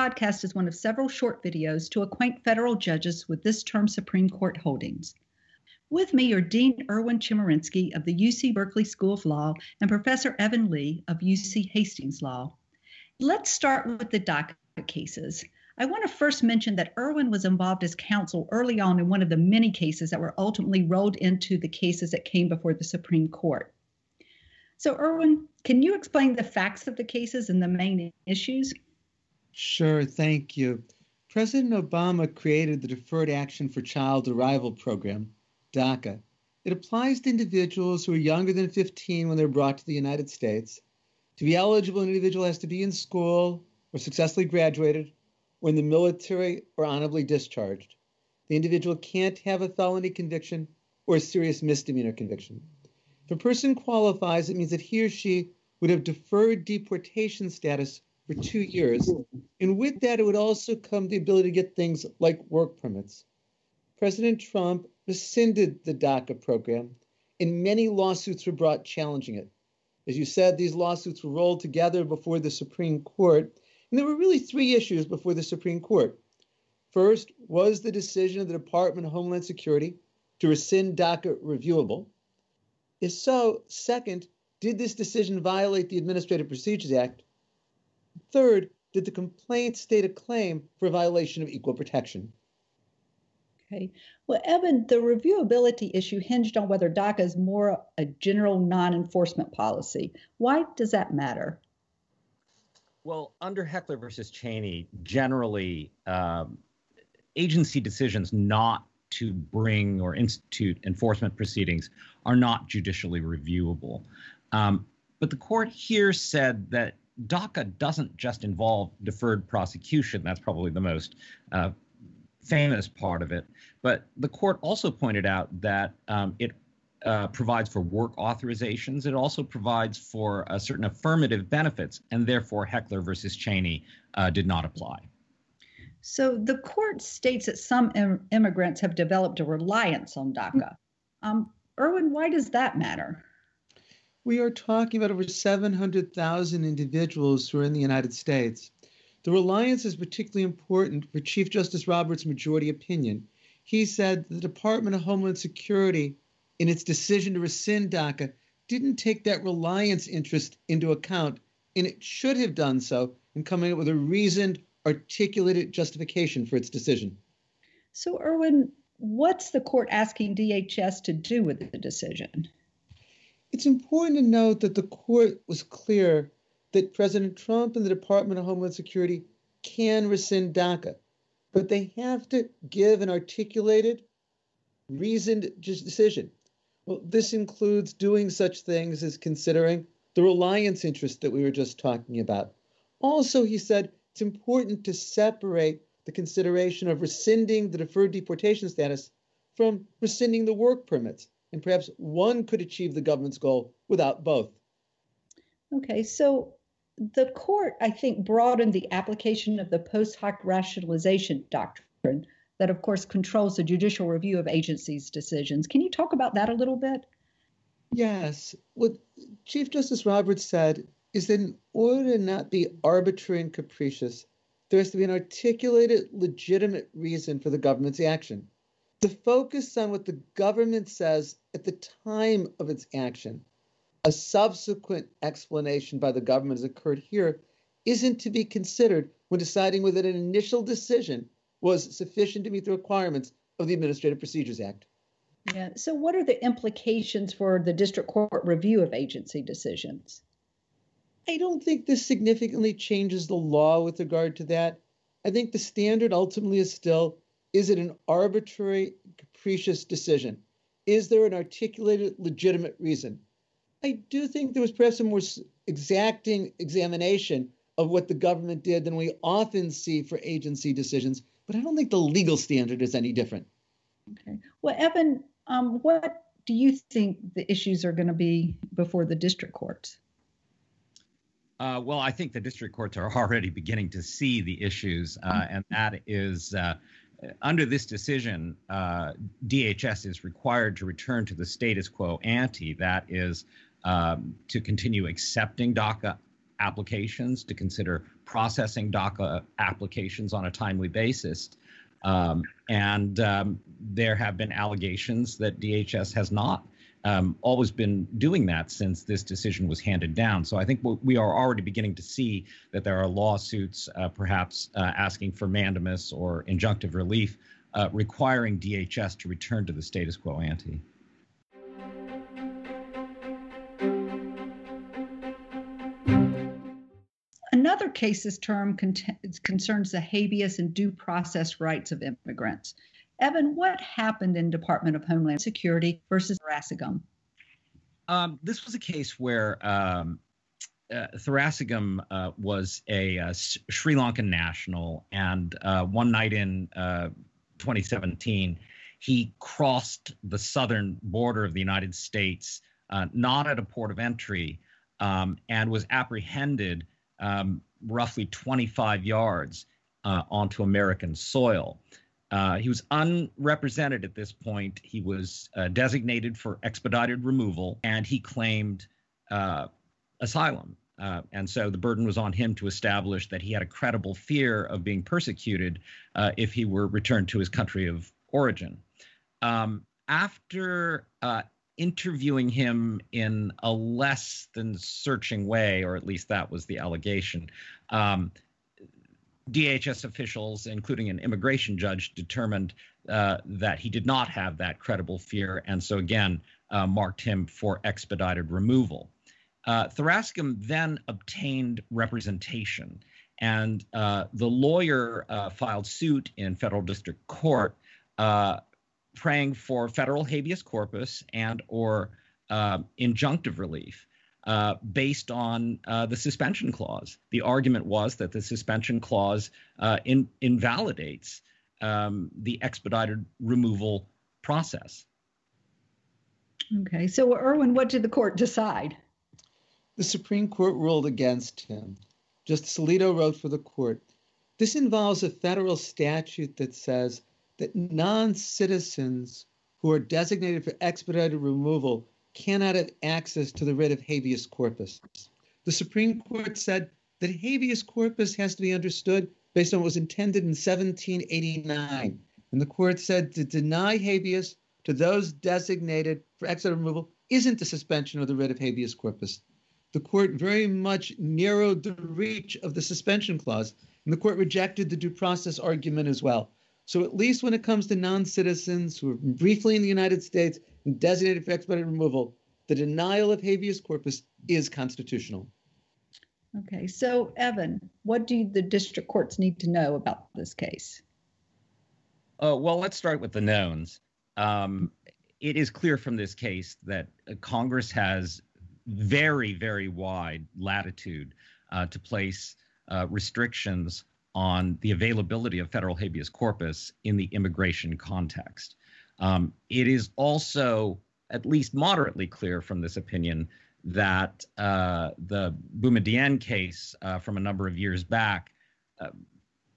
podcast is one of several short videos to acquaint federal judges with this term's Supreme Court holdings. With me are Dean Erwin Chemerinsky of the UC Berkeley School of Law and Professor Evan Lee of UC Hastings Law. Let's start with the DACA cases. I want to first mention that Erwin was involved as counsel early on in one of the many cases that were ultimately rolled into the cases that came before the Supreme Court. So, Erwin, can you explain the facts of the cases and the main issues? Sure, thank you. President Obama created the Deferred Action for Child Arrival Program, DACA. It applies to individuals who are younger than 15 when they're brought to the United States. To be eligible, an individual has to be in school or successfully graduated or in the military or honorably discharged. The individual can't have a felony conviction or a serious misdemeanor conviction. If a person qualifies, it means that he or she would have deferred deportation status for two years. And with that, it would also come the ability to get things like work permits. President Trump rescinded the DACA program, and many lawsuits were brought challenging it. As you said, these lawsuits were rolled together before the Supreme Court, and there were really three issues before the Supreme Court. First, was the decision of the Department of Homeland Security to rescind DACA reviewable? If so, second, did this decision violate the Administrative Procedures Act? Third, did the complaint state a claim for a violation of equal protection? Okay. Well, Evan, the reviewability issue hinged on whether DACA is more a general non enforcement policy. Why does that matter? Well, under Heckler versus Chaney, generally, um, agency decisions not to bring or institute enforcement proceedings are not judicially reviewable. Um, but the court here said that DACA doesn't just involve deferred prosecution. That's probably the most uh, famous part of it. But the court also pointed out that um, it uh, provides for work authorizations. It also provides for certain affirmative benefits, and therefore Heckler versus Chaney uh, did not apply. So the court states that some Im- immigrants have developed a reliance on DACA. Um, Erwin, why does that matter? We are talking about over 700,000 individuals who are in the United States. The reliance is particularly important for Chief Justice Roberts' majority opinion. He said the Department of Homeland Security in its decision to rescind DACA didn't take that reliance interest into account, and it should have done so in coming up with a reasoned, articulated justification for its decision. So, Erwin, what's the court asking DHS to do with the decision? It's important to note that the court was clear that President Trump and the Department of Homeland Security can rescind DACA, but they have to give an articulated, reasoned decision. Well, this includes doing such things as considering the reliance interest that we were just talking about. Also, he said it's important to separate the consideration of rescinding the deferred deportation status from rescinding the work permits. And perhaps one could achieve the government's goal without both. Okay, so the court, I think, broadened the application of the post hoc rationalization doctrine that, of course, controls the judicial review of agencies' decisions. Can you talk about that a little bit? Yes. What Chief Justice Roberts said is that in order to not be arbitrary and capricious, there has to be an articulated, legitimate reason for the government's action. The focus on what the government says at the time of its action, a subsequent explanation by the government has occurred here, isn't to be considered when deciding whether an initial decision was sufficient to meet the requirements of the Administrative Procedures Act. Yeah. So, what are the implications for the district court review of agency decisions? I don't think this significantly changes the law with regard to that. I think the standard ultimately is still is it an arbitrary, capricious decision? Is there an articulated, legitimate reason? I do think there was perhaps a more exacting examination of what the government did than we often see for agency decisions but I don't think the legal standard is any different. Okay. Well, Evan, um, what do you think the issues are going to be before the district courts? Uh, well, I think the district courts are already beginning to see the issues, uh, and that is uh, under this decision, uh, DHS is required to return to the status quo ante. That is um, to continue accepting DACA applications, to consider processing DACA applications on a timely basis. Um, and um, there have been allegations that DHS has not um, always been doing that since this decision was handed down. So I think we are already beginning to see that there are lawsuits, uh, perhaps uh, asking for mandamus or injunctive relief, uh, requiring DHS to return to the status quo ante. Another case's term concerns the habeas and due process rights of immigrants. Evan, what happened in Department of Homeland Security versus Thuraissigiam? Um, this was a case where um, uh, Thuraissigiam uh, was a, uh, Sri Lankan national, and uh, one night in uh, 2017, he crossed the southern border of the United States, not at a port of entry, um, and was apprehended um, roughly 25 yards onto American soil. Uh, he was unrepresented at this point. He was uh, designated for expedited removal, and he claimed uh, asylum. Uh, and so the burden was on him to establish that he had a credible fear of being persecuted uh, if he were returned to his country of origin. Um, after interviewing him in a less than searching way, or at least that was the allegation, um, DHS officials, including an immigration judge, determined uh, that he did not have that credible fear, and so again uh, marked him for expedited removal. Uh, then obtained representation, and uh, the lawyer uh, filed suit in federal district court, uh, praying for federal habeas corpus and or injunctive relief uh, based on uh, the suspension clause. The argument was that the suspension clause uh, in, invalidates um, the expedited removal process. Okay, so Erwin, what did the court decide? The Supreme Court ruled against him. Justice Alito wrote for the court this involves a federal statute that says that non citizens who are designated for expedited removal cannot have access to the writ of habeas corpus. The Supreme Court said that habeas corpus has to be understood based on what was intended in 1789. And the court said to deny habeas to those designated for exit removal isn't a suspension of the writ of habeas corpus. The court very much narrowed the reach of the suspension clause, and the court rejected the due process argument as well. So, at least when it comes to non citizens who are briefly in the United States and designated for expedited removal, the denial of habeas corpus is constitutional. Okay, so Evan, what do the district courts need to know about this case? Uh, well, let's start with the knowns. Um, it is clear from this case that uh, Congress has very, very wide latitude uh, to place uh, restrictions on the availability of federal habeas corpus in the immigration context. Um, it is also at least moderately clear from this opinion that uh, the Boumediene case uh, from a number of years back uh,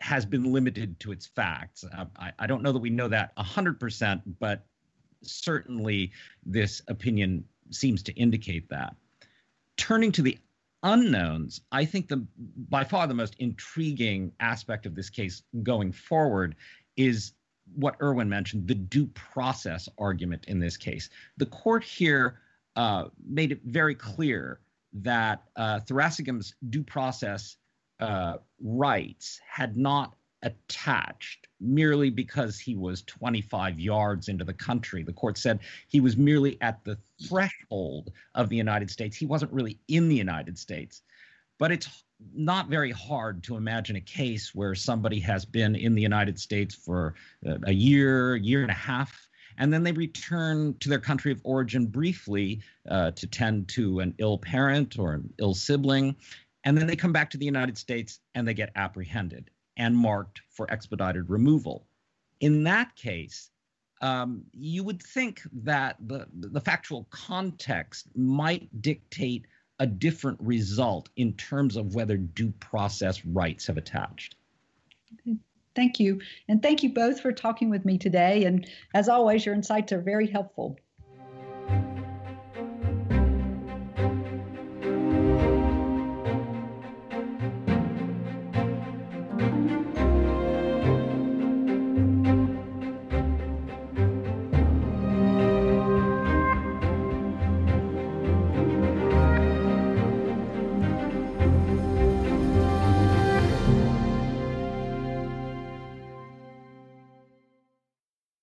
has been limited to its facts. Uh, I, I, don't know that we know that 100%, but certainly this opinion seems to indicate that. Turning to the unknowns, I think the by far the most intriguing aspect of this case going forward is what Erwin mentioned, the due process argument in this case. The court here uh, made it very clear that uh, Thuraissigiam's due process uh, rights had not attached merely because he was 25 yards into the country. The court said he was merely at the threshold of the United States. He wasn't really in the United States. But it's not very hard to imagine a case where somebody has been in the United States for a year, year and a half, and then they return to their country of origin briefly uh, to tend to an ill parent or an ill sibling, and then they come back to the United States and they get apprehended and marked for expedited removal. In that case, um, you would think that the, the factual context might dictate a different result in terms of whether due process rights have attached. Thank you. And thank you both for talking with me today. And as always, your insights are very helpful.